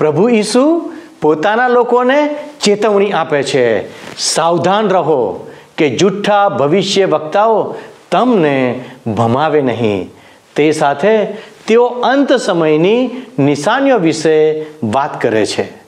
પ્રભુ ઈસુ પોતાના લોકોને ચેતવણી આપે છે. સાવધાન રહો કે જુઠ્ઠા ભવિષ્ય વક્તાઓ તમને ભમાવે નહીં. તે સાથે તેઓ અંત સમયની નિશાનીઓ વિશે વાત કરે છે.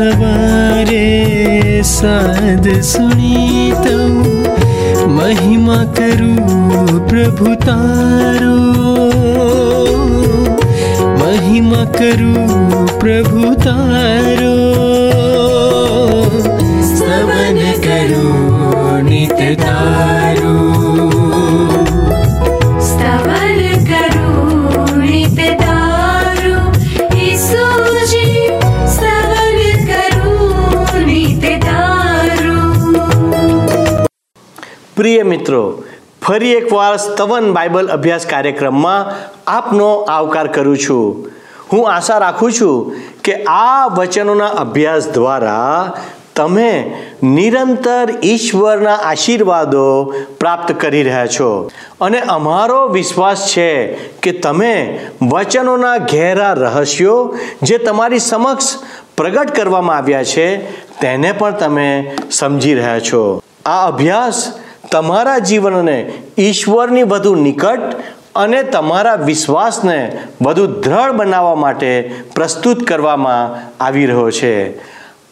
सवारे साध श महिमा करु प्रभु तारो। महिमा करु प्रभु तारो। स्तवन करु नित तारो। પ્રિય મિત્રો, ફરી એકવાર સ્તવન બાઇબલ અભ્યાસ કાર્યક્રમમાં આપનો આવકાર કરું છું. હું આશા રાખું છું કે આ વચનોના અભ્યાસ દ્વારા તમે નિરંતર ઈશ્વરના આશીર્વાદો પ્રાપ્ત કરી રહ્યા છો. અને અમારો વિશ્વાસ છે કે તમે વચનોના ઘેરા રહસ્યો જે તમારી સમક્ષ પ્રગટ કરવામાં આવ્યા છે, તેને પણ તમે સમજી રહ્યા છો. આ અભ્યાસ તમારા જીવનને ઈશ્વરની વધુ નિકટ અને તમારા વિશ્વાસને વધુ દ્રઢ બનાવવા માટે પ્રસ્તુત કરવામાં આવી રહ્યો છે.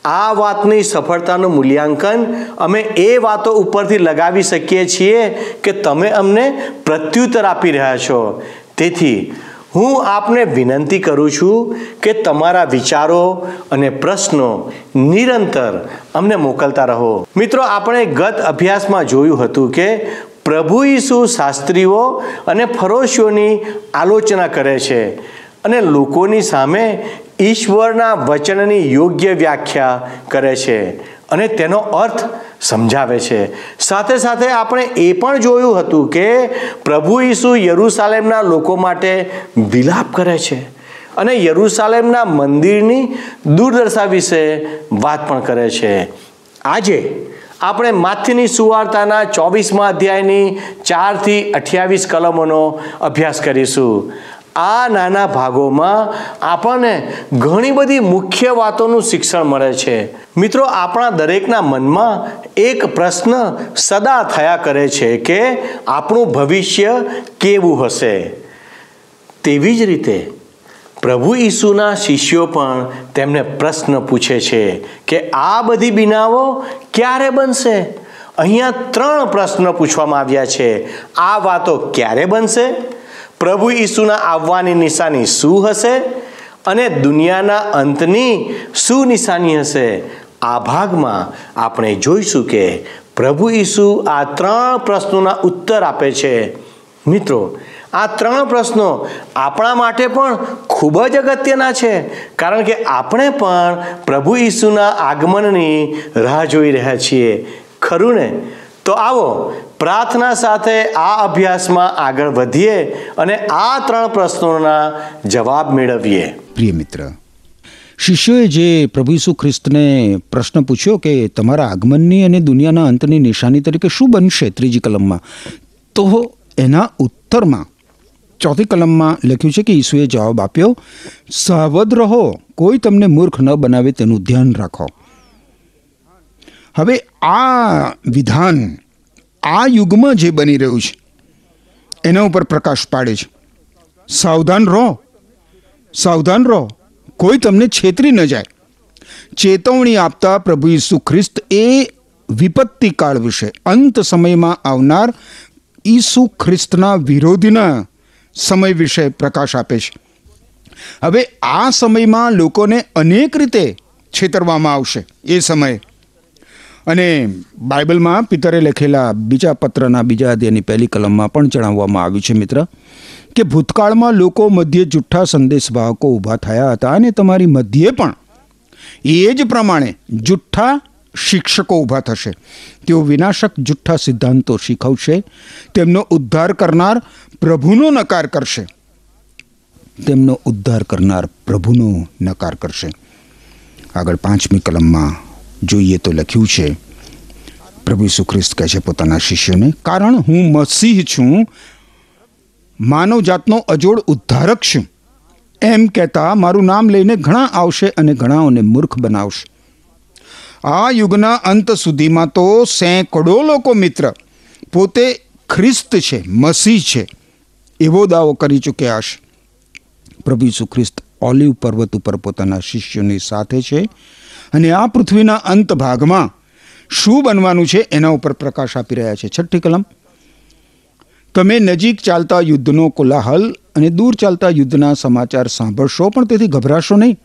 આ વાતની સફળતાનું મૂલ્યાંકન અમે એ વાતો ઉપરથી લગાવી શકીએ છીએ કે તમે અમને પ્રત્યુત્તર આપી રહ્યા છો. તેથી હું આપને વિનંતી કરું છું કે તમારા વિચારો અને પ્રશ્નો નિરંતર અમને મોકલતા રહો. મિત્રો, આપણે ગત અભ્યાસમાં જોયું હતું કે પ્રભુ ઈસુ શાસ્ત્રીઓ અને ફરોશીઓની આલોચના કરે છે અને લોકોની સામે ઈશ્વરના વચનની યોગ્ય વ્યાખ્યા કરે છે. અને તેનો અર્થ સમજાવે છે. સાથે સાથે આપણે એ પણ જોયું હતું કે પ્રભુ ઈસુ યરૂસાલેમના લોકો માટે વિલાપ કરે છે અને યરૂસાલેમના મંદિરની દુર્દશા વિશે વાત પણ કરે છે. આજે આપણે માથીની સુવાર્તાના ચોવીસમાં અધ્યાયની ચારથી અઠ્યાવીસ કલમોનો અભ્યાસ કરીશું. આ નાના ભાગોમાં આપણને ઘણી બધી મુખ્ય વાતોનું શિક્ષણ મળે છે. મિત્રો, આપણા દરેકના મનમાં એક પ્રશ્ન સદા થયા કરે છે કે આપણું ભવિષ્ય કેવું હશે? તેવી જ રીતે પ્રભુ ઈસુના શિષ્યો પણ તેમને પ્રશ્ન પૂછે છે કે આ બધી બિનાઓ ક્યારે બનશે? અહીંયા ત્રણ પ્રશ્ન પૂછવામાં આવ્યા છે. આ વાતો ક્યારે બનશે? પ્રભુ ઈસુના આવવાની નિશાની શું હશે અને દુનિયાના અંતની શું નિશાની હશે? આ ભાગમાં આપણે જોઈશું કે પ્રભુ ઈસુ આ ત્રણ પ્રશ્નોના ઉત્તર આપે છે. મિત્રો, આ ત્રણ પ્રશ્નો આપણા માટે પણ ખૂબ જ અગત્યના છે, કારણ કે આપણે પણ પ્રભુ ઈસુના આગમનની રાહ જોઈ રહ્યા છીએ. ખરું ને? તો આવો પ્રાર્થના સાથે આ અભ્યાસમાં આગળ વધીએ અને આ ત્રણ પ્રશ્નોના જવાબ મેળવીએ. પ્રિય મિત્ર, શિષ્યોએ જે પ્રભુ ઈસુ ખ્રિસ્તને પ્રશ્ન પૂછ્યો કે તમારા આગમનની અને દુનિયાના અંતની નિશાની તરીકે શું બનશે ત્રીજી કલમમાં, તો એના ઉત્તરમાં ચોથી કલમમાં લખ્યું છે કે ઈસુએ જવાબ આપ્યો, સાવધ રહો, કોઈ તમને મૂર્ખ ન બનાવે તેનું ધ્યાન રાખો. હવે આ વિધાન આ યુગમાં જે બની રહ્યું છે, એના ઉપર પ્રકાશ પાડે છે. સાવધાન રહો. સાવધાન રહો. કોઈ તમને છેતરી ન જાય. ચેતવણી આપતા પ્રભુ ઈસુ ખ્રિસ્ત એ વિપત્તિ કાળ વિશે અંત સમયમાં આવનાર ઈસુ ખ્રિસ્તના વિરોધીના સમય વિશે પ્રકાશ આપે છે. હવે આ સમયમાં લોકોને અનેક રીતે છેતરવામાં આવશે. એ સમયે અને બાઇબલમાં પિતરે લખેલા બીજા પત્રના બીજા અધ્યાયની પહેલી કલમમાં પણ જણાવવામાં આવ્યું છે, મિત્ર, કે ભૂતકાળમાં લોકો મધ્યે જુઠ્ઠા સંદેશવાહકો ઊભા થયા હતા અને તમારી મધ્યે પણ એ જ પ્રમાણે જુઠ્ઠા શિક્ષકો ઊભા થશે. તેઓ વિનાશક જુઠ્ઠા સિદ્ધાંતો શીખવશે, તેમનો ઉદ્ધાર કરનાર પ્રભુનો નકાર કરશે. તેમનો ઉદ્ધાર કરનાર પ્રભુનો નકાર કરશે. આગળ પાંચમી કલમમાં જોઈએ તો લખ્યું છે, પ્રભુ ઈસુ ખ્રિસ્ત કહે છે પોતાના શિષ્યોને, કારણ હું મસીહ છું માનવ જાતનો અજોડ ઉદ્ધારક છું. એમ કહેતા મારું નામ લઈને ઘણા આવશે અને ઘણાઓને મૂર્ખ બનાવશે. આ યુગના અંત સુધીમાં તો સેંકડો લોકો મિત્ર પોતે ખ્રિસ્ત છે, મસીહ છે, એવો દાવો કરી ચૂક્યા હશે. પ્રભુ ઈસુ ખ્રિસ્ત ઓલિવ પર્વત ઉપર પોતાના શિષ્યોની સાથે છે અને આ પૃથ્વીના અંત ભાગમાં શું બનવાનું છે એના ઉપર પ્રકાશ આપી રહ્યા છે. છઠ્ઠી કલમ, તમે નજીક ચાલતા યુદ્ધનો કોલાહલ અને દૂર ચાલતા યુદ્ધના સમાચાર સાંભળશો, પણ તેથી ગભરાશો નહીં.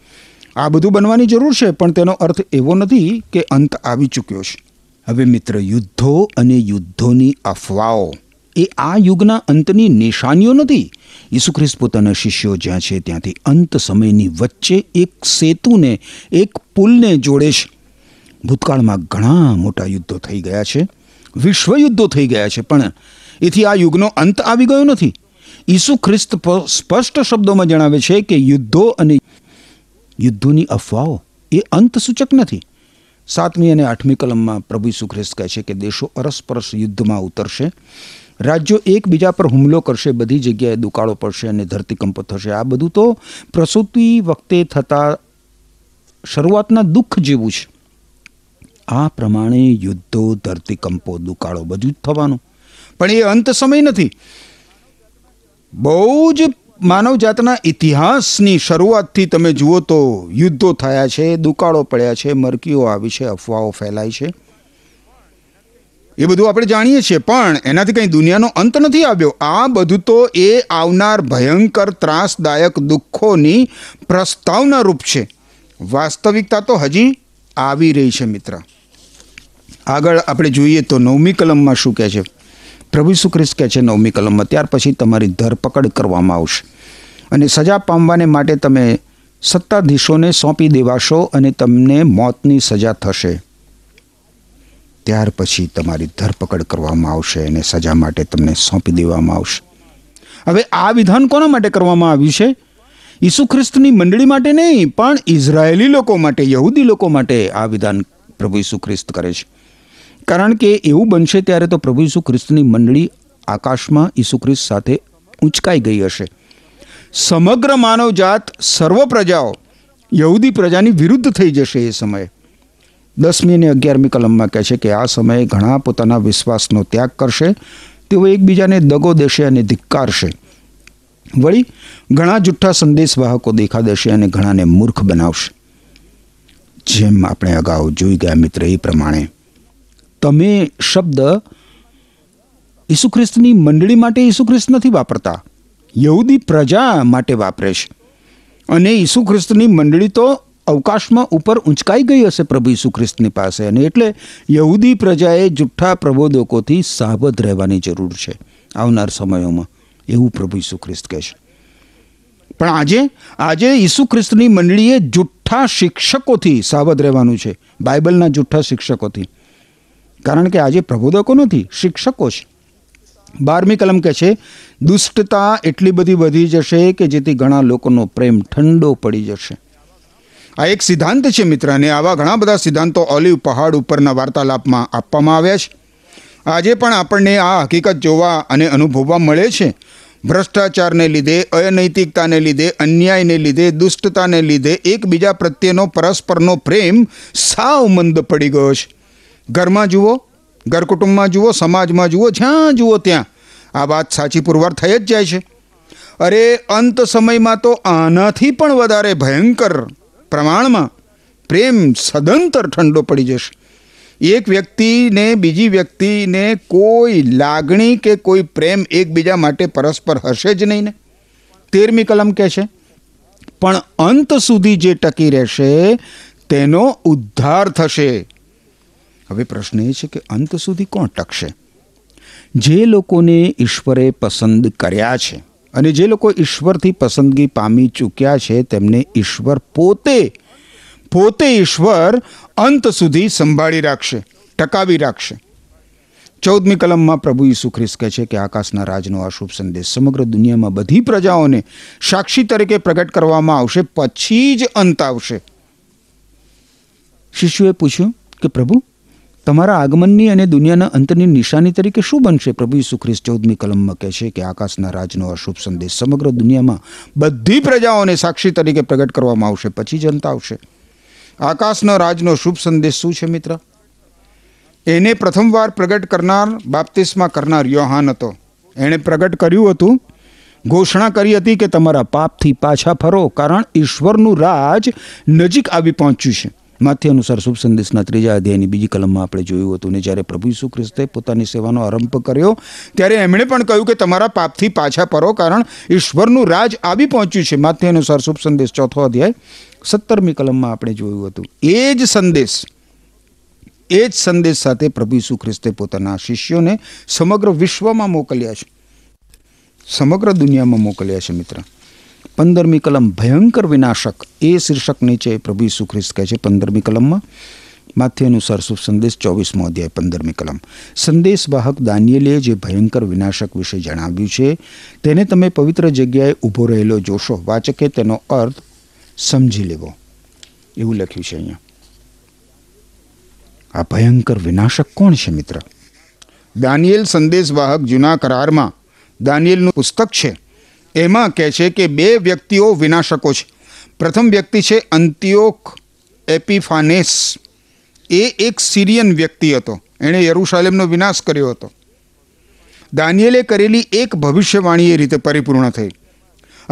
આ બધું બનવાની જરૂર છે, પણ તેનો અર્થ એવો નથી કે અંત આવી ચૂક્યો છે. હવે મિત્ર, યુદ્ધો અને યુદ્ધોની અફવાઓ. એ આ યુગના અંતની નિશાનીઓ નથી. ઈસુ ખ્રિસ્ત પોતાના શિષ્યો જ્યાં છે ત્યાંથી અંત સમયની વચ્ચે એક સેતુને, એક પુલને જોડે છે. ભૂતકાળમાં ઘણા મોટા યુદ્ધો થઈ ગયા છે. વિશ્વયુદ્ધો થઈ ગયા છે, પણ એથી આ યુગનો અંત આવી ગયો નથી. ઈસુ ખ્રિસ્ત સ્પષ્ટ શબ્દોમાં જણાવે છે કે યુદ્ધો અને યુદ્ધોની અફવાઓ એ અંત સૂચક નથી. સાતમી અને આઠમી કલમમાં પ્રભુ ઈસુ ખ્રિસ્ત કહે છે કે દેશો અરસપરસ યુદ્ધમાં ઉતરશે. રાજ્યો એકબીજા પર હુમલો કરશે, બધી જગ્યાએ દુકાળો પડશે અને ધરતીકંપ થશે. આ બધું તો પ્રસૂતિ વખતે થતા શરૂઆતના દુઃખ જેવું છે. આ પ્રમાણે યુદ્ધો, ધરતીકંપો, દુકાળો બધું જ થવાનું. પણ એ અંત સમય નથી. બહુ જ માનવ જાતના ઇતિહાસની શરૂઆતથી તમે જુઓ તો યુદ્ધો થયા છે, દુકાળો પડ્યા છે, મરકીઓ આવી છે, અફવાઓ ફેલાય છે. એ બધું આપણે જાણીએ છીએ, પણ એનાથી કંઈ દુનિયાનો અંત નથી આવ્યો. આ બધું તો એ આવનાર ભયંકર, ત્રાસદાયક દુઃખોની પ્રસ્તાવના રૂપ છે. વાસ્તવિકતા તો હજી આવી રહી છે, મિત્ર. આગળ આપણે જોઈએ તો નવમી કલમમાં શું કહે છે? પ્રભુ ઈસુ કહે છે નવમી કલમમાં ત્યાર પછી તમારી ધરપકડ કરવામાં આવશે. અને સજા પામવાને માટે તમે સત્તાધીશોને સોંપી દેવાશો અને તમને મોતની સજા થશે. ત્યાર પછી તમારી ધરપકડ કરવામાં આવશે અને સજા માટે તમને સોંપી દેવામાં આવશે. હવે આ વિધાન કોના માટે કરવામાં આવ્યું છે? ઈસુ ખ્રિસ્તની મંડળી માટે નહીં, પણ ઇઝરાયેલી લોકો માટે, યહૂદી લોકો માટે આ વિધાન પ્રભુ ઈસુ ખ્રિસ્ત કરે છે. કારણ કે એવું બનશે ત્યારે તો પ્રભુ ઈસુ ખ્રિસ્તની મંડળી આકાશમાં ઈસુ ખ્રિસ્ત સાથે ઊંચકાઈ ગઈ હશે. સમગ્ર માનવજાત સર્વ પ્રજાઓ યહૂદી પ્રજાની વિરુદ્ધ થઈ જશે એ સમયે. દસમી અને અગિયારમી કલમમાં કહે છે કે આ સમયે ઘણા પોતાના વિશ્વાસનો ત્યાગ કરશે, તેઓ એકબીજાને દગો દેશે અને ધિક્કારશે. વળી ઘણા જુઠ્ઠા સંદેશવાહકો દેખા દેશે અને ઘણાને મૂર્ખ બનાવશે. જેમ આપણે અગાઉ જોઈ ગયા મિત્ર, એ પ્રમાણે તમે શબ્દ ઈસુ ખ્રિસ્તની મંડળી માટે ઈસુ ખ્રિસ્ત નથી વાપરતા. યહૂદી પ્રજા માટે વાપરે છે. અને ઈસુ ખ્રિસ્તની મંડળી તો અવકાશમાં ઉપર ઊંચકાઈ ગઈ હશે પ્રભુ ઈસુ ખ્રિસ્તની પાસે અને એટલે યહૂદી પ્રજાએ જુઠ્ઠા પ્રબોધકોથી સાવધ રહેવાની જરૂર છે આવનાર સમયોમાં. એવું પ્રભુ ઈસુ ખ્રિસ્ત કહે છે. પણ આજે આજે ઈસુ ખ્રિસ્તની મંડળીએ જુઠ્ઠા શિક્ષકોથી સાવધ રહેવાનું છે, બાઇબલના જુઠ્ઠા શિક્ષકોથી. કારણ કે આજે પ્રબોધકો નથી, શિક્ષકો છે. બારમી કલમ કહે છે, દુષ્ટતા એટલી બધી વધી જશે કે જેથી ઘણા લોકોનો પ્રેમ ઠંડો પડી જશે. આ એક સિદ્ધાંત છે મિત્ર, અને આવા ઘણા બધા સિદ્ધાંતો ઓલિવ પહાડ ઉપરના વાર્તાલાપમાં આપવામાં આવ્યા છે. આજે પણ આપણને આ હકીકત જોવા અને અનુભવવા મળે છે. ભ્રષ્ટાચારને લીધે, અનૈતિકતાને લીધે, અન્યાયને લીધે, દુષ્ટતાને લીધે એકબીજા પ્રત્યેનો પરસ્પરનો પ્રેમ સાવ મંદ પડી ગયો છે. ઘરમાં જુઓ, ઘર કુટુંબમાં જુઓ, સમાજમાં જુઓ, જ્યાં જુઓ ત્યાં, આ વાત સાચી પુરવાર થઈ જ જાય છે. અરે, અંત સમયમાં તો આનાથી પણ વધારે ભયંકર પ્રમાણમાં પ્રેમ સદંતર ઠંડો પડી જશે. એક વ્યક્તિને બીજી વ્યક્તિને કોઈ લાગણી કે કોઈ પ્રેમ એકબીજા માટે પરસ્પર હશે જ નહીં ને? તેરમી કલમ કહે છે, પણ અંત સુધી જે ટકી રહેશે, તેનો ઉદ્ધાર થશે. હવે પ્રશ્ન એ છે કે અંત સુધી કોણ ટકશે? જે લોકોને ઈશ્વરે પસંદ કર્યા છે. અને જે લોકો ઈશ્વરથી પસંદગી પામી ચૂક્યા છે, તેમને ઈશ્વર પોતે પોતે ઈશ્વર અંત સુધી સંભાળી રાખશે, ટકાવી રાખશે. ચૌદમી કલમમાં પ્રભુ ઈસુ ખ્રિસ્ત કહે છે કે આકાશના રાજનો આ શુભ સંદેશ સમગ્ર દુનિયામાં બધી પ્રજાઓને સાક્ષી તરીકે પ્રગટ કરવામાં આવશે, પછી જ અંત આવશે. શિશુએ પૂછ્યું કે પ્રભુ તમારા આગમનની અને દુનિયાના અંતની નિશાની તરીકે શું બનશે? પ્રભુ ઈસુ ખ્રિસ્ત ચૌદમી કલમમાં કહે છે કે આકાશના રાજનો અશુભ સંદેશ સમગ્ર દુનિયામાં બધી પ્રજાઓને સાક્ષી તરીકે પ્રગટ કરવામાં આવશે, પછી જનતા આવશે. આકાશના રાજનો શુભ સંદેશ શું છે મિત્ર? એને પ્રથમવાર પ્રગટ કરનાર, બાપ્તિસ્મા કરનાર યોહાન હતો. એણે પ્રગટ કર્યું હતું, ઘોષણા કરી હતી કે તમારા પાપથી પાછા ફરો, કારણ ઈશ્વરનું રાજ નજીક આવી પહોંચ્યું છે. માથે અનુસાર શુભ સંદેશના ત્રીજા અધ્યાયની બીજી કલમમાં આપણે જોયું હતું ને જ્યારે પ્રભુ ઈસુ ખ્રિસ્તે પોતાની સેવાનો આરંભ કર્યો, ત્યારે એમણે પણ કહ્યું કે તમારા પાપથી પાછા પરો કારણ ઈશ્વરનું રાજ આવી પહોંચ્યું છે. માથે અનુસાર શુભ સંદેશ ચોથો અધ્યાય, સત્તરમી કલમમાં આપણે જોયું હતું. એ જ સંદેશ, એ જ સંદેશ સાથે પ્રભુ ઈસુ ખ્રિસ્તે પોતાના શિષ્યોને સમગ્ર વિશ્વમાં મોકલ્યા છે. સમગ્ર દુનિયામાં મોકલ્યા છે મિત્ર. પંદરમી કલમ ભયંકર વિનાશક એ શીર્ષક નીચે પ્રભુ ઈસુ ખ્રિસ્ત કહે છે પંદરમી કલમમાં. માથે અનુસાર શુભ સંદેશ ચોવીસમો અધ્યાય, પંદરમી કલમ. સંદેશવાહક દાનિયેલે જે ભયંકર વિનાશક વિશે જણાવ્યું છે, તેને તમે પવિત્ર જગ્યાએ ઊભો રહેલો જોશો. વાચકે તેનો અર્થ સમજી લેવો. એવું લખ્યું છે અહીંયા. આ ભયંકર વિનાશક કોણ છે મિત્ર? દાનિયેલ સંદેશવાહક જૂના કરારમાં દાનિયેલનું પુસ્તક છે. એમાં કહે છે કે બે વ્યક્તિઓ વિનાશકો છે. પ્રથમ વ્યક્તિ છે અંત્યોક એપિફાનેસ. એ એક સિરિયન વ્યક્તિ હતો. એણે યરુશાલેમનો વિનાશ કર્યો હતો. દાનિયેલે કરેલી એક ભવિષ્યવાણી એ રીતે પરિપૂર્ણ થઈ.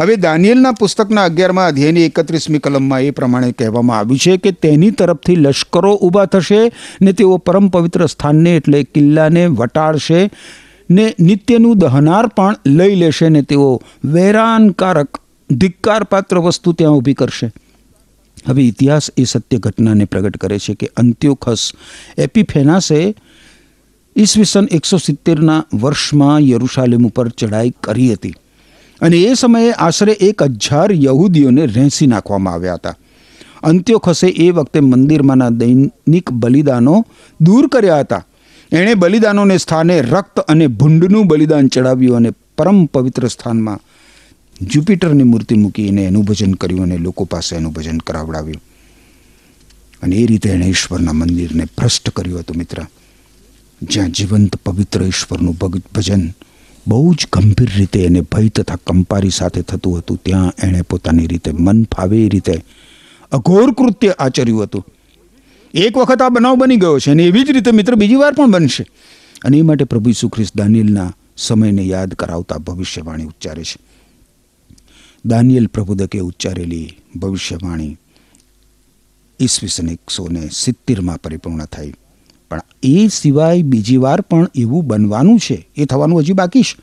હવે દાનિયેલના પુસ્તકના અગિયારમાં અધ્યાયની એકત્રીસમી કલમમાં એ પ્રમાણે કહેવામાં આવ્યું છે કે તેની તરફથી લશ્કરો ઊભા થશે ને તેઓ પરમ પવિત્ર સ્થાનને એટલે કિલ્લાને વટાળશે. ને નિત્યનું દહનાર પણ લઈ લેશે ને તેઓ વેરાનકારક, ધિક્કારપાત્ર વસ્તુ ત્યાં ઊભી કરશે. હવે ઇતિહાસ એ સત્ય ઘટનાને પ્રગટ કરે છે કે અંત્યોખસ એપિફેનાસે ઈસવીસન એકસો સિત્તેરના વર્ષમાં યરુશાલેમ ઉપર ચઢાઈ કરી હતી. અને એ સમયે આશરે એક હજાર યહૂદીઓને રહેસી નાખવામાં આવ્યા હતા. અંત્યોખસે એ વખતે મંદિરમાંના દૈનિક બલિદાનો દૂર કર્યા હતા. એણે બલિદાનોને સ્થાને રક્ત અને ભૂંડનું બલિદાન ચડાવ્યું અને પરમ પવિત્ર સ્થાનમાં જુપિટરની મૂર્તિ મૂકીને એનું ભજન કર્યું અને લોકો પાસે એનું ભજન કરાવડાવ્યું. અને એ રીતે એણે ઈશ્વરના મંદિરને ભ્રષ્ટ કર્યું હતું, મિત્ર. જ્યાં જીવંત પવિત્ર ઈશ્વરનું ભજન બહુ જ ગંભીર રીતે એને ભય તથા કંપારી સાથે થતું હતું, ત્યાં એણે પોતાની રીતે મન ફાવે એ રીતે અઘોર કૃત્ય આચર્યું હતું. એક વખત આ બનાવ બની ગયો છે અને એવી જ રીતે મિત્ર બીજી વાર પણ બનશે. અને એ માટે પ્રભુ ઈસુ દાનિયેલના સમયને યાદ કરાવતા ભવિષ્યવાણી ઉચ્ચારે છે. દાનિયલ પ્રભુદકે ઉચ્ચારેલી ભવિષ્યવાણી ઈસવીસન એકસો ને સિત્તેરમાં પરિપૂર્ણ થઈ. પણ એ સિવાય બીજી વાર પણ એવું બનવાનું છે. એ થવાનું હજી બાકી છે.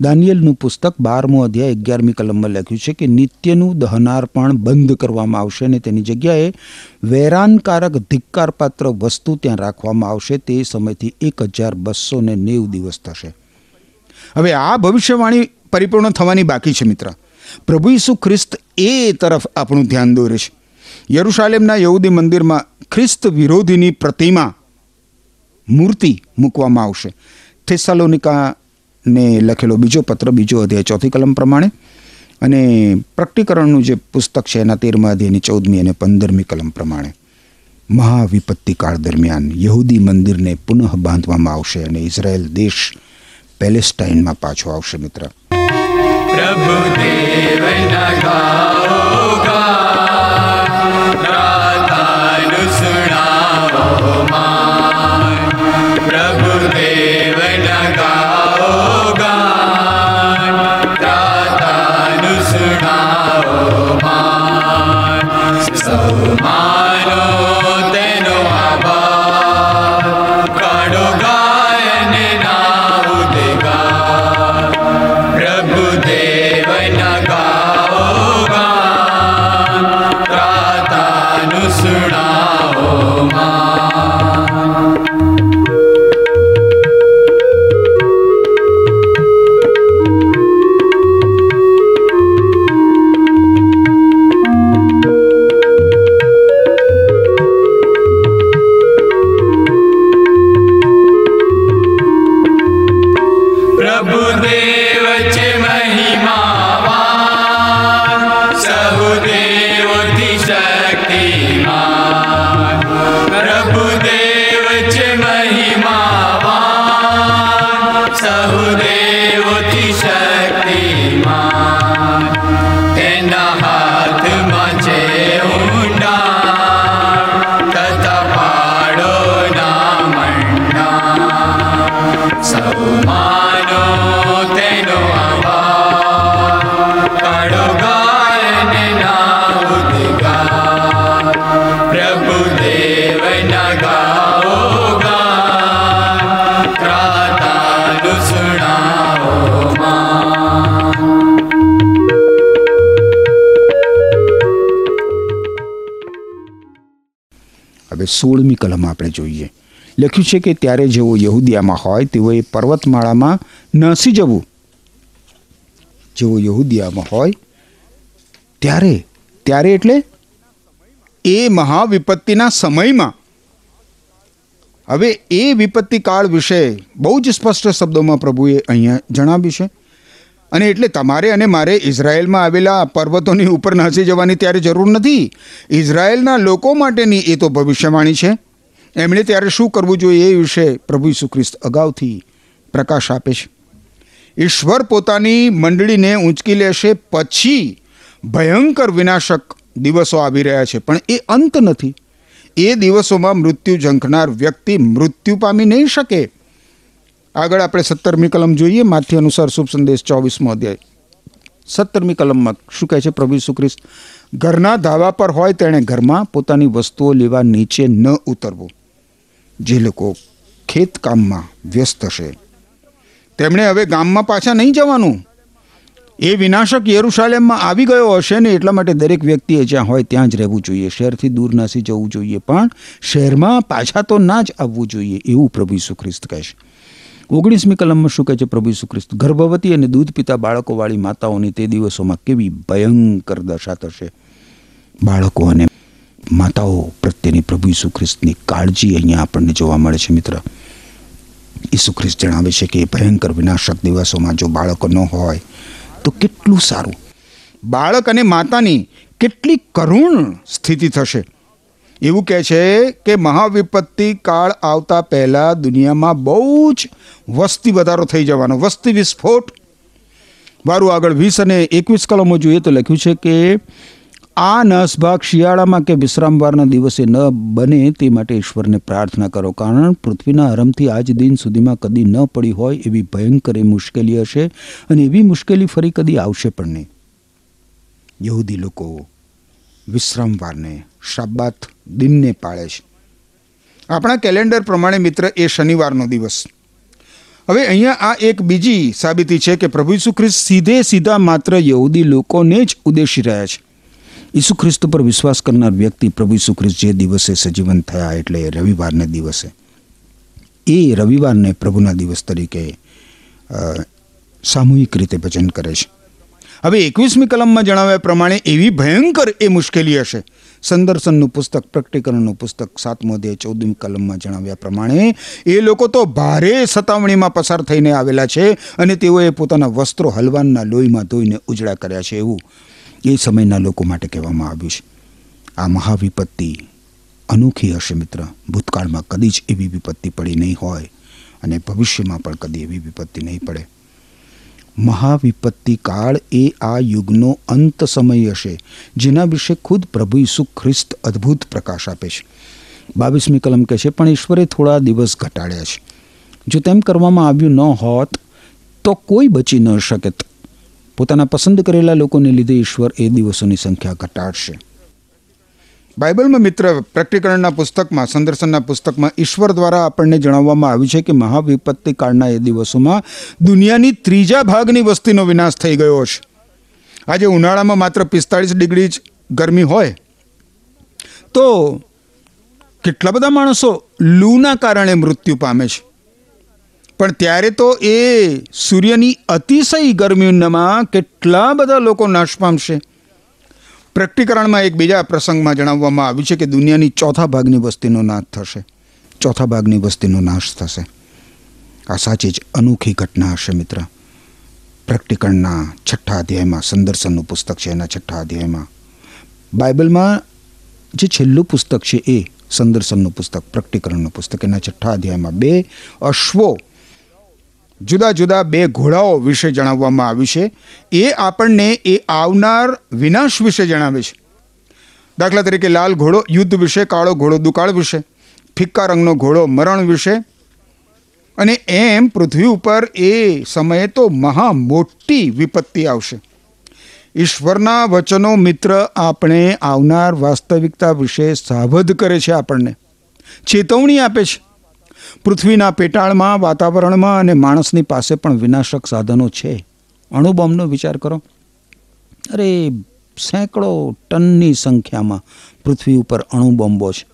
દાનિયેલનું પુસ્તક બારમો અધ્યાય અગિયારમી કલમમાં લખ્યું છે કે નિત્યનું દહનાર પણ બંધ કરવામાં આવશે અને તેની જગ્યાએ વેરાનકારક ધિક્કારપાત્ર વસ્તુ ત્યાં રાખવામાં આવશે. તે સમયથી એક હજાર બસો ને નેવું દિવસ થશે. હવે આ ભવિષ્યવાણી પરિપૂર્ણ થવાની બાકી છે મિત્ર. પ્રભુ ઈસુ ખ્રિસ્ત એ તરફ આપણું ધ્યાન દોરે છે. યરુશાલેમના યહૂદી મંદિરમાં ખ્રિસ્ત વિરોધીની પ્રતિમા મૂર્તિ મૂકવામાં આવશે. થેસાલોનિકાને લખેલો બીજો પત્ર, બીજો અધ્યાય ચોથી કલમ પ્રમાણે. અને પ્રકટીકરણનું જે પુસ્તક છે એના તેરમા અધ્યાયની ચૌદમી અને પંદરમી કલમ પ્રમાણે. મહાવિપત્તિકાળ દરમિયાન યહૂદી મંદિરને પુનઃ બાંધવામાં આવશે અને ઇઝરાયલ દેશ પેલેસ્ટાઇનમાં પાછો આવશે મિત્ર. પ્રભુ દેવના હવે સોળમી કલમ આપણે જોઈએ. લખ્યું છે કે ત્યારે જેઓ યહૂદિયામાં હોય, તેઓએ પર્વતમાળામાં નાસી જવું. જેઓ યહૂદિયામાં હોય, ત્યારે ત્યારે એટલે એ મહાવિપત્તિના સમયમાં. હવે એ વિપત્તિ કાળ વિશે બહુ જ સ્પષ્ટ શબ્દોમાં પ્રભુએ અહીંયા જણાવ્યું છે. અને એટલે તમારે અને મારે ઇઝરાયલમાં આવેલા પર્વતોની ઉપર નાસી જવાની ત્યારે જરૂર નથી. ઇઝરાયલના લોકો માટેની એ તો ભવિષ્યવાણી છે. એમણે ત્યારે શું કરવું જોઈએ એ વિશે પ્રભુ ઈસુ ખ્રિસ્ત અગાઉથી પ્રકાશ આપે છે. ઈશ્વર પોતાની મંડળીને ઊંચકી લેશે પછી ભયંકર વિનાશક દિવસો આવી રહ્યા છે. પણ એ અંત નથી. એ દિવસોમાં મૃત્યુ ઝંખનાર વ્યક્તિ મૃત્યુ પામી નહીં શકે. આગળ આપણે સત્તરમી કલમ જોઈએ. માથી અનુસાર શુભ સંદેશ ચોવીસમો અધ્યાય. સત્તરમી કલમમાં શું કહે છે? પ્રભુ ઈસુ ખ્રિસ્ત, ઘરના ધાવા પર હોય તેણે ઘરમાં પોતાની વસ્તુઓ લેવા નીચે ન ઉતરવું. જે લોકો ખેતકામમાં વ્યસ્ત હશે તેમણે હવે ગામમાં પાછા નહીં જવાનું. એ વિનાશક યરુશાલેમમાં આવી ગયો હશે ને એટલા માટે દરેક વ્યક્તિએ જ્યાં હોય ત્યાં જ રહેવું જોઈએ. શહેરથી દૂર નાસી જવું જોઈએ, પણ શહેરમાં પાછા તો ના જ આવવું જોઈએ, એવું પ્રભુ ઈસુ ખ્રિસ્ત કહે છે. ઓગણીસમી કલમમાં શું કહે છે? પ્રભુ ઈસુ ખ્રિસ્ત, ગર્ભવતી અને દૂધ પીતા બાળકોવાળી માતાઓની તે દિવસોમાં કેવી ભયંકર દશા થશે? બાળકો અને માતાઓ પ્રત્યેની પ્રભુ ઈસુ ખ્રિસ્તની કાળજી અહીંયા આપણને જોવા મળે છે, મિત્ર. ઈસુ ખ્રિસ્ત જણાવે છે કે ભયંકર વિનાશક દિવસોમાં જો બાળકો ન હોય, તો કેટલું સારું. બાળક અને માતાની કેટલી કરુણ સ્થિતિ થશે. એવું કહે છે કે મહાવિપત્તિ કાળ આવતા પહેલાં દુનિયામાં બહુ જ વસ્તી વધારો થઈ જવાનો, વસ્તી વિસ્ફોટ. વારું આગળ વીસ અને એકવીસ કલમો જોઈએ તો લખ્યું છે કે આ નસભાગ શિયાળામાં કે વિશ્રામવારના દિવસે ન બને તે માટે ઈશ્વરને પ્રાર્થના કરો, કારણ પૃથ્વીના આરંભથી આજ દિન સુધીમાં કદી ન પડી હોય એવી ભયંકર મુશ્કેલી હશે અને એવી મુશ્કેલી ફરી કદી આવશે પણ નહીં. યહૂદી લોકો વિશ્રામવારને શાબાત દિનને પાળે છે. આપણા કેલેન્ડર પ્રમાણે મિત્ર, એ શનિવારનો દિવસ. હવે અહીંયા આ એક બીજી સાબિતી છે કે પ્રભુ ઈસુ ખ્રિસ્ત સીધે સીધા માત્ર યહૂદી લોકોને જ ઉદ્દેશી રહ્યા છે. ઈસુ ખ્રિસ્ત પર વિશ્વાસ કરનાર વ્યક્તિ પ્રભુ ઈસુ ખ્રિસ્ત જે દિવસે સજીવન થયા એટલે રવિવારને દિવસે. એ રવિવારને પ્રભુના દિવસ તરીકે સામૂહિક રીતે ભજન કરે છે. હવે એકવીસમી કલમમાં જણાવ્યા પ્રમાણે એવી ભયંકર એ મુશ્કેલી હશે સંદર્શનનું પુસ્તક, પ્રકટીકરણનું પુસ્તક સાતમો અધ્યાય ચૌદમી કલમમાં જણાવ્યા પ્રમાણે, એ લોકો તો ભારે સતાવણીમાં પસાર થઈને આવેલા છે અને તેઓએ પોતાના વસ્ત્રો હલવાનના લોહીમાં ધોઈને ઉજળા કર્યા છે એવું એ સમયના લોકો માટે કહેવામાં આવ્યું છે. આ મહાવિપત્તિ અનોખી હશે મિત્ર. ભૂતકાળમાં કદી જ એવી વિપત્તિ પડી નહીં હોય અને ભવિષ્યમાં પણ કદી એવી વિપત્તિ નહીં પડે. મહાવિપત્તિ કાળ એ આ યુગનો અંત સમય હશે, જેના વિશે ખુદ પ્રભુ ઈસુ ખ્રિસ્ત અદ્ભુત પ્રકાશ આપે છે. બાવીસમી કલમ કહે છે, પણ ઈશ્વરે થોડા દિવસ ઘટાડ્યા છે. જો તેમ કરવામાં આવ્યું ન હોત, તો કોઈ બચી ન શકે. પોતાના પસંદ કરેલા લોકોને લીધે ઈશ્વર એ દિવસોની સંખ્યા ઘટાડશે. બાઇબલમાં મિત્ર પ્રકટીકરણના પુસ્તકમાં, સંદર્શનના પુસ્તકમાં ઈશ્વર દ્વારા આપણને જણાવવામાં આવ્યું છે કે મહાવિપત્તિ કાળના એ દિવસોમાં દુનિયાની ત્રીજા ભાગની વસ્તીનો વિનાશ થઈ ગયો છે. આજે ઉનાળામાં માત્ર પિસ્તાળીસ ડિગ્રી જ ગરમી હોય. તો કેટલા બધા માણસો લૂના કારણે મૃત્યુ પામે છે. પણ ત્યારે તો એ સૂર્યની અતિશય ગરમીમાં કેટલા બધા લોકો નાશ પામશે. પ્રકટીકરણમાં એક બીજા પ્રસંગમાં જણાવવામાં આવ્યું છે કે દુનિયાની ચોથા ભાગની વસ્તીનો નાશ થશે. ચોથા ભાગની વસ્તીનો નાશ થશે. આ સાચી જ અનોખી ઘટના હશે મિત્ર. પ્રકટીકરણના છઠ્ઠા અધ્યાયમાં, સંદર્શનનું પુસ્તક છે એના છઠ્ઠા અધ્યાયમાં. બાઇબલમાં જે છેલ્લું પુસ્તક છે એ સંદર્શનનું પુસ્તક, પ્રકટીકરણનું પુસ્તક એના છઠ્ઠા અધ્યાયમાં બે અશ્વો જુદા જુદા બે ઘોડાઓ વિશે જણાવવામાં આવ્યું છે. એ આપણને એ આવનાર વિનાશ વિશે જણાવે છે. દાખલા તરીકે લાલ ઘોડો યુદ્ધ વિશે, કાળો ઘોડો દુકાળ વિશે, ફિક્કા રંગનો ઘોડો મરણ વિશે. અને એમ પૃથ્વી ઉપર એ સમયે તો મહા મોટી વિપત્તિ આવશે. ઈશ્વરના વચનો મિત્ર આપણે આવનાર વાસ્તવિકતા વિશે સાવધ કરે છે આપણને. ચેતવણી આપે છે. પૃથ્વીના પેટાળમાં, વાતાવરણમાં અને માણસની પાસે પણ વિનાશક સાધનો છે. અણુબોમ્બનો વિચાર કરો. અરે, સેંકડો ટનની સંખ્યામાં પૃથ્વી ઉપર અણુબોમ્બો છે.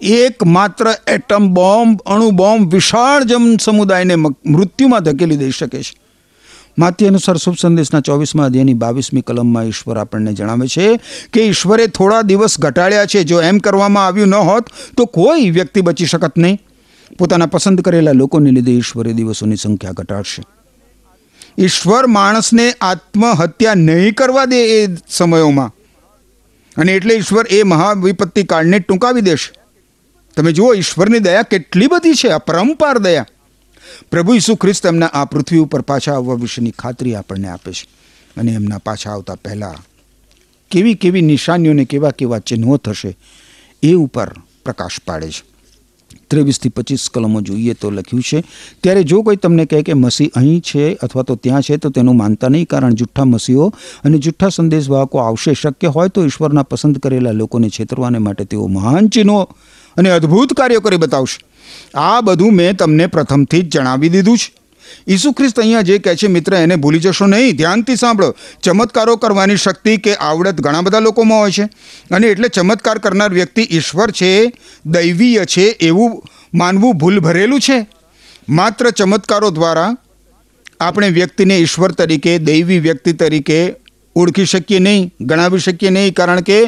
એકમાત્ર એટમ બોમ્બ અણુ બોમ્બ વિશાળ જન સમુદાયને મૃત્યુમાં ધકેલી દઈ શકે છે. માતી અનુસાર શુભ સંદેશના ચોવીસમાં અધ્યાયની બાવીસમી કલમમાં ઈશ્વર આપણને જણાવે છે કે ઈશ્વરે થોડા દિવસ ઘટાડ્યા છે. જો એમ કરવામાં આવ્યું ન હોત, તો કોઈ વ્યક્તિ બચી શકત નહીં. પોતાના પસંદ કરેલા લોકોને લીધે ઈશ્વરે દિવસોની સંખ્યા ઘટાડશે. ઈશ્વર માણસને આત્મહત્યા નહીં કરવા દે એ સમયોમાં. અને એટલે ઈશ્વર એ મહાવિપત્તિ કાળને ટૂંકાવી દેશે. તમે જુઓ, ઈશ્વરની દયા કેટલી બધી છે, અપરંપાર દયા. પ્રભુ ઈસુ ખ્રિસ્ત એમના આ પૃથ્વી ઉપર પાછા આવવા વિશેની ખાતરી આપણને આપે છે. અને એમના પાછા આવતા પહેલાં કેવી કેવી નિશાનીઓને કેવા કેવા ચિહ્નો થશે એ ઉપર પ્રકાશ પાડે છે. ત્રેવીસથી પચીસ કલમો જોઈએ તો લખ્યું છે. ત્યારે જો કોઈ તમને કહે કે મસી અહીં છે અથવા તો ત્યાં છે, તો તેનું માનતા નહીં, કારણ જુઠ્ઠા મસીહો અને જુઠ્ઠા સંદેશવાહકો આવશે શક્ય હોય તો ઈશ્વરના પસંદ કરેલા લોકોને છેતરવાને માટે તેઓ મહાન ચિહ્નો અને અદ્ભુત કાર્યો કરી બતાવશે. આ બધું મેં તમને પ્રથમથી જ જણાવી દીધું છે. ઈસુ ખ્રિસ્ત અહીંયા જે કહે છે, મિત્ર, એને ભૂલી જશો નહીં. ધ્યાનથી સાંભળો. ચમત્કારો કરવાની શક્તિ કે આવડત ઘણા બધા લોકોમાં હોય છે. અને એટલે ચમત્કાર કરનાર વ્યક્તિ ઈશ્વર છે, દૈવીય છે, એવું માનવું ભૂલ ભરેલું છે. માત્ર ચમત્કારો દ્વારા આપણે વ્યક્તિને ઈશ્વર તરીકે, દૈવી વ્યક્તિ તરીકે ઓળખી શકીએ નહીં, ગણાવી શકીએ નહીં, કારણ કે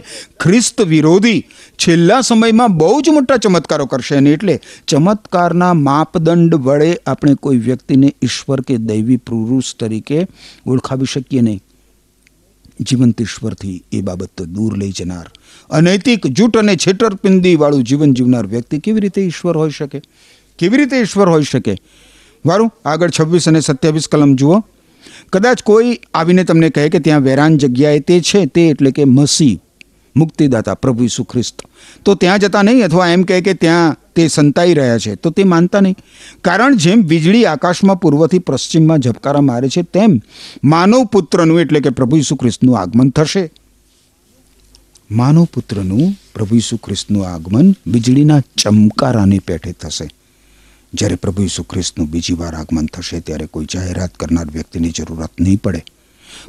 ખ્રિસ્ત વિરોધી છેલ્લા સમયમાં બહુ જ મોટા ચમત્કારો કરશે અને એટલે ચમત્કારના માપદંડ વડે આપણે કોઈ વ્યક્તિને ઈશ્વર કે દૈવી પુરુષ તરીકે ઓળખાવી શકીએ નહીં. જીવંત ઈશ્વરથી એ બાબત દૂર લઈ જનાર. અનૈતિક જૂટ અને છેતરપિંદીવાળું જીવન જીવનાર વ્યક્તિ કેવી રીતે ઈશ્વર હોઈ શકે? કેવી રીતે ઈશ્વર હોઈ શકે? વારું, આગળ છવ્વીસ અને સત્યાવીસ કલમ જુઓ. કદાચ કોઈ આવીને તમને કહે કે ત્યાં વેરાન જગ્યાએ તે છે તે એટલે કે મસી મુક્તિદાતા પ્રભુ ઈસુ ખ્રિસ્ત. તો ત્યાં જતા નહીં અથવા એમ કહે કે ત્યાં તે સંતાઈ રહ્યા છે, તો તે માનતા નહીં. કારણ જેમ વીજળી આકાશમાં પૂર્વથી પશ્ચિમમાં ઝબકારા મારે છે, તેમ માનવ પુત્રનું એટલે કે પ્રભુ ઈસુ ખ્રિસ્તનું આગમન થશે. માનવ પુત્રનું પ્રભુ ઈસુ ખ્રિસ્તનું આગમન વીજળીના ચમકારાની પેઠે થશે. જ્યારે પ્રભુ ઈસુ ખ્રિસ્તનું બીજી વાર આગમન થશે ત્યારે કોઈ જાહેરાત કરનાર વ્યક્તિની જરૂરત નહીં પડે.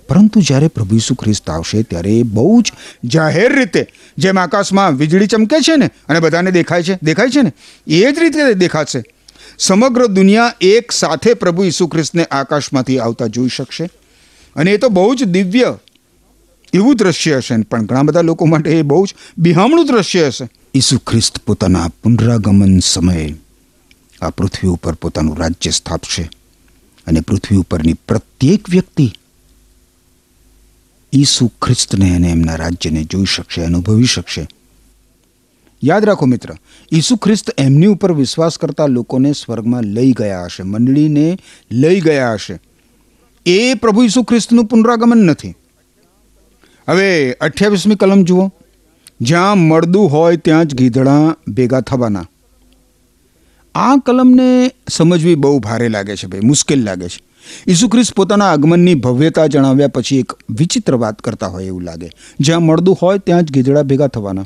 પરંતુ જ્યારે પ્રભુ ઈસુ ખ્રિસ્ત આવશે ત્યારે એ બહુ જ જાહેર રીતે, જેમ આકાશમાં વીજળી ચમકે છે ને, અને બધાને દેખાય છે દેખાય છે ને, એ જ રીતે દેખાશે. સમગ્ર દુનિયા એક સાથે પ્રભુ ઈસુ ખ્રિસ્તને આકાશમાંથી આવતા જોઈ શકશે. અને એ તો બહુ જ દિવ્ય એવું દ્રશ્ય હશે પણ ઘણા બધા લોકો માટે એ બહુ જ બિહામણું દ્રશ્ય હશે. ઈસુ ખ્રિસ્ત પોતાના પુનરાગમન સમયે આ પૃથ્વી ઉપર પોતાનું રાજ્ય સ્થાપશે. અને પૃથ્વી ઉપરની પ્રત્યેક વ્યક્તિ ઈસુ ખ્રિસ્તને અને એમના રાજ્યને જોઈ શકશે, અનુભવી શકશે. યાદ રાખો મિત્ર, ઈસુ ખ્રિસ્ત એમની ઉપર વિશ્વાસ કરતા લોકોને સ્વર્ગમાં લઈ ગયા હશે, મંડળીને લઈ ગયા હશે. એ પ્રભુ ઈસુ ખ્રિસ્તનું પુનરાગમન નથી. હવે અઠ્યાવીસમી કલમ જુઓ. જ્યાં મળદું હોય ત્યાં જ ગીધડા ભેગા થવાના. આ કલમને સમજવી બહુ ભારે લાગે છે ભાઈ, મુશ્કેલ લાગે છે. ઈસુ ખ્રિસ્ત પોતાના આગમનની ભવ્યતા જણાવ્યા પછી એક વિચિત્ર વાત કરતા હોય એવું લાગે. જ્યાં મળદું હોય, ત્યાં જ ગીધડા ભેગા થવાના.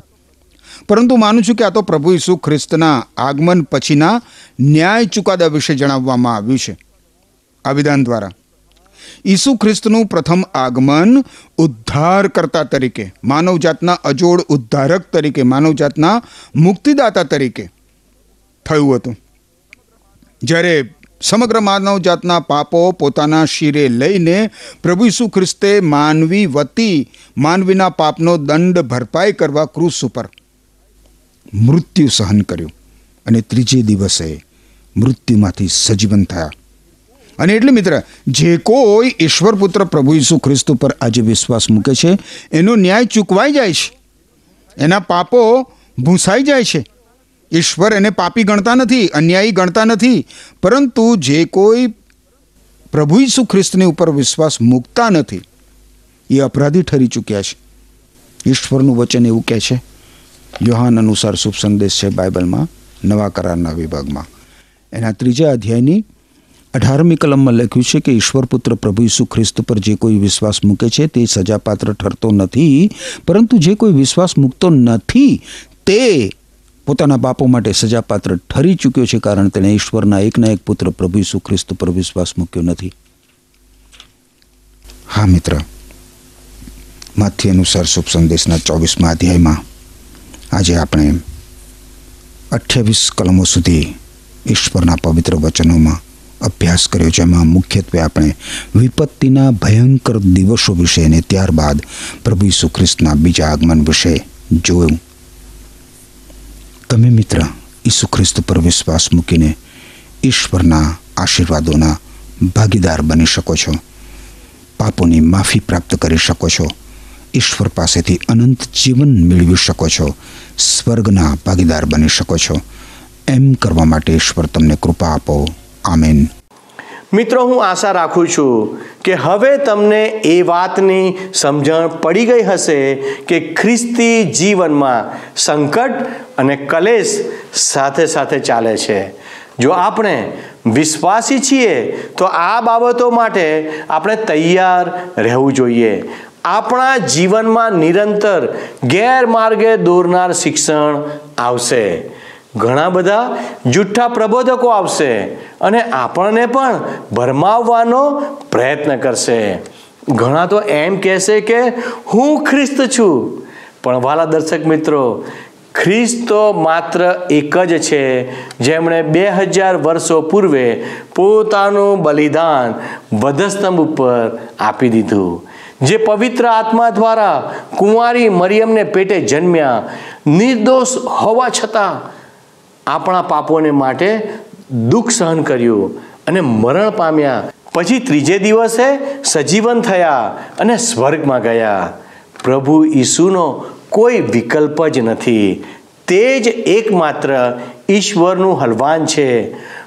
પરંતુ માનું છું કે આ તો પ્રભુ ઈસુ ખ્રિસ્તના આગમન પછીના ન્યાય ચુકાદા વિશે જણાવવામાં આવ્યું છે. આ વિધાન દ્વારા. ઈસુ ખ્રિસ્તનું પ્રથમ આગમન ઉદ્ધારકર્તા તરીકે, માનવજાતના અજોડ ઉદ્ધારક તરીકે, માનવજાતના મુક્તિદાતા તરીકે થયું હતું. જ્યારે સમગ્ર માનવજાતના પાપો પોતાના શિરે લઈને પ્રભુ ઈસુ ખ્રિસ્તે માનવી વતી માનવીના પાપનો દંડ ભરપાઈ કરવા ક્રૂસ ઉપર મૃત્યુ સહન કર્યું અને ત્રીજે દિવસે મૃત્યુમાંથી સજીવન થયા. અને એટલે મિત્ર, જે કોઈ ઈશ્વર પુત્ર પ્રભુ ઈસુ ખ્રિસ્ત ઉપર આજે વિશ્વાસ મૂકે છે, એનો ન્યાય ચૂકવાઈ જાય છે. એના પાપો ભૂંસાઈ જાય છે. ઈશ્વર એને પાપી ગણતા નથી, અન્યાયી ગણતા નથી, પરંતુ જે કોઈ પ્રભુ ઈસુ ખ્રિસ્તની ઉપર વિશ્વાસ મૂકતા નથી, એ અપરાધી ઠરી ચૂક્યા છે. ઈશ્વરનું વચન એવું કહે છે, યોહાન અનુસાર શુભ સંદેશ છે બાઇબલમાં, નવા કરારના વિભાગમાં. એના ત્રીજા અધ્યાયની અઢારમી કલમમાં લખ્યું છે કે ઈશ્વર પુત્ર પ્રભુ ઈસુ ખ્રિસ્ત પર જે કોઈ વિશ્વાસ મૂકે છે, તે સજાપાત્ર ઠરતો નથી, પરંતુ જે કોઈ વિશ્વાસ મૂકતો નથી, તે પોતાના પાપો માટે સજાપાત્ર ઠરી ચૂક્યો છે કારણ તેણે ઈશ્વરના એકના એક પુત્ર પ્રભુ ઈસુ ખ્રિસ્ત પર વિશ્વાસ મૂક્યો નથી. હા, મિત્ર. માથી અનુસાર શુભ સંદેશના ચોવીસમાં અધ્યાયમાં આજે આપણે અઠ્યાવીસ કલમો સુધી ઈશ્વરના પવિત્ર વચનોમાં અભ્યાસ કર્યો, જેમાં મુખ્યત્વે આપણે વિપત્તિના ભયંકર દિવસો વિશે અને ત્યારબાદ પ્રભુ ઈસુ ખ્રિસ્તના બીજા આગમન વિશે જોયું. તમે મિત્ર ઈસુ ખ્રિસ્ત પર વિશ્વાસ મૂકીને ઈશ્વરના આશીર્વાદોના ભાગીદાર બની શકો છો પાપોની માફી પ્રાપ્ત કરી શકો છો ઈશ્વર પાસેથી અનંત જીવન મેળવી શકો છો સ્વર્ગના ભાગીદાર બની શકો છો એમ કરવા માટે ઈશ્વર તમને કૃપા આપો આમેન મિત્રો હું આશા રાખું છું કે હવે તમને એ વાતની સમજણ પડી ગઈ હશે કે ખ્રિસ્તી જીવનમાં સંકટ અને કલેશ સાથે સાથે ચાલે છે. જો આપણે વિશ્વાસી છીએ, તો આ બાબતો માટે આપણે તૈયાર રહેવું જોઈએ. આપણા જીવનમાં નિરંતર ગેરમાર્ગે દોરનાર શિક્ષણ આવશે. ઘણા બધા જુઠ્ઠા પ્રબોધકો આવશે અને આપણને પણ ભરમાવવાનો પ્રયત્ન કરશે. ઘણા તો એમ કહેશે કે, હું ખ્રિસ્ત છું. પણ વાલા દર્શક મિત્રો ખ્રિસ્ત માત્ર એક જ છે. જેમણે બે હજાર વર્ષો પૂર્વે પોતાનું બલિદાન વધસ્તંભ ઉપર આપી દીધું. જે પવિત્ર આત્મા દ્વારા કુંવારી મરિયમને પેટે જન્મ્યા, નિર્દોષ હોવા છતાં આપણા પાપોને માટે દુઃખ સહન કર્યું અને મરણ પામ્યા. પછી ત્રીજે દિવસે સજીવન થયા અને સ્વર્ગમાં ગયા. પ્રભુ ઈસુનો કોઈ વિકલ્પ જ નથી. તે જ એકમાત્ર ઈશ્વરનું હલવાન છે.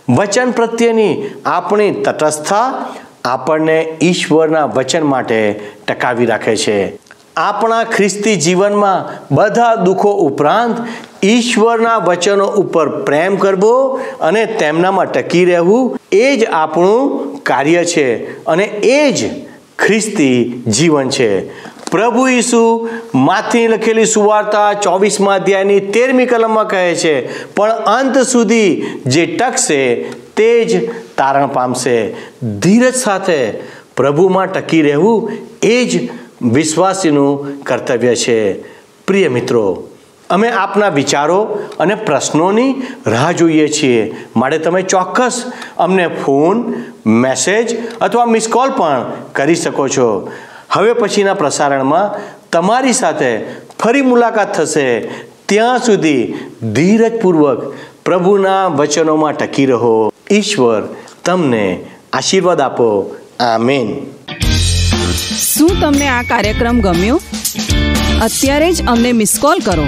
વચન પ્રત્યેની આપણી તટસ્થતા આપણને ઈશ્વરના વચન માટે ટકાવી રાખે છે. આપણા ખ્રિસ્તી જીવનમાં બધા દુઃખો ઉપરાંત ઈશ્વરના વચનો ઉપર પ્રેમ કરવો અને તેમનામાં ટકી રહેવું એ જ આપણું કાર્ય છે અને એ જ ખ્રિસ્તી જીવન છે. પ્રભુ ઈસુ માથી લખેલી સુવાર્તા ચોવીસમાં અધ્યાયની તેરમી કલમમાં કહે છે, પણ અંત સુધી જે ટકશે તે જ તારણ પામશે. ધીરજ સાથે પ્રભુમાં ટકી રહેવું એ જ વિશ્વાસીનું કર્તવ્ય છે. પ્રિય મિત્રો, અમે આપના વિચારો અને પ્રશ્નોની રાહ જોઈએ છીએ. માટે તમે ચોક્કસ અમને ફોન, મેસેજ અથવા મિસ કોલ પણ કરી શકો છો. હવે પછીના પ્રસારણમાં તમારી સાથે ફરી મુલાકાત થશે. ત્યાં સુધી ધીરજપૂર્વક પ્રભુના વચનોમાં ટકી રહો. ઈશ્વર તમને આશીર્વાદ આપો. આમેન. શું તમને આ કાર્યક્રમ ગમ્યો? અત્યારે જ અમને મિસ કોલ કરો.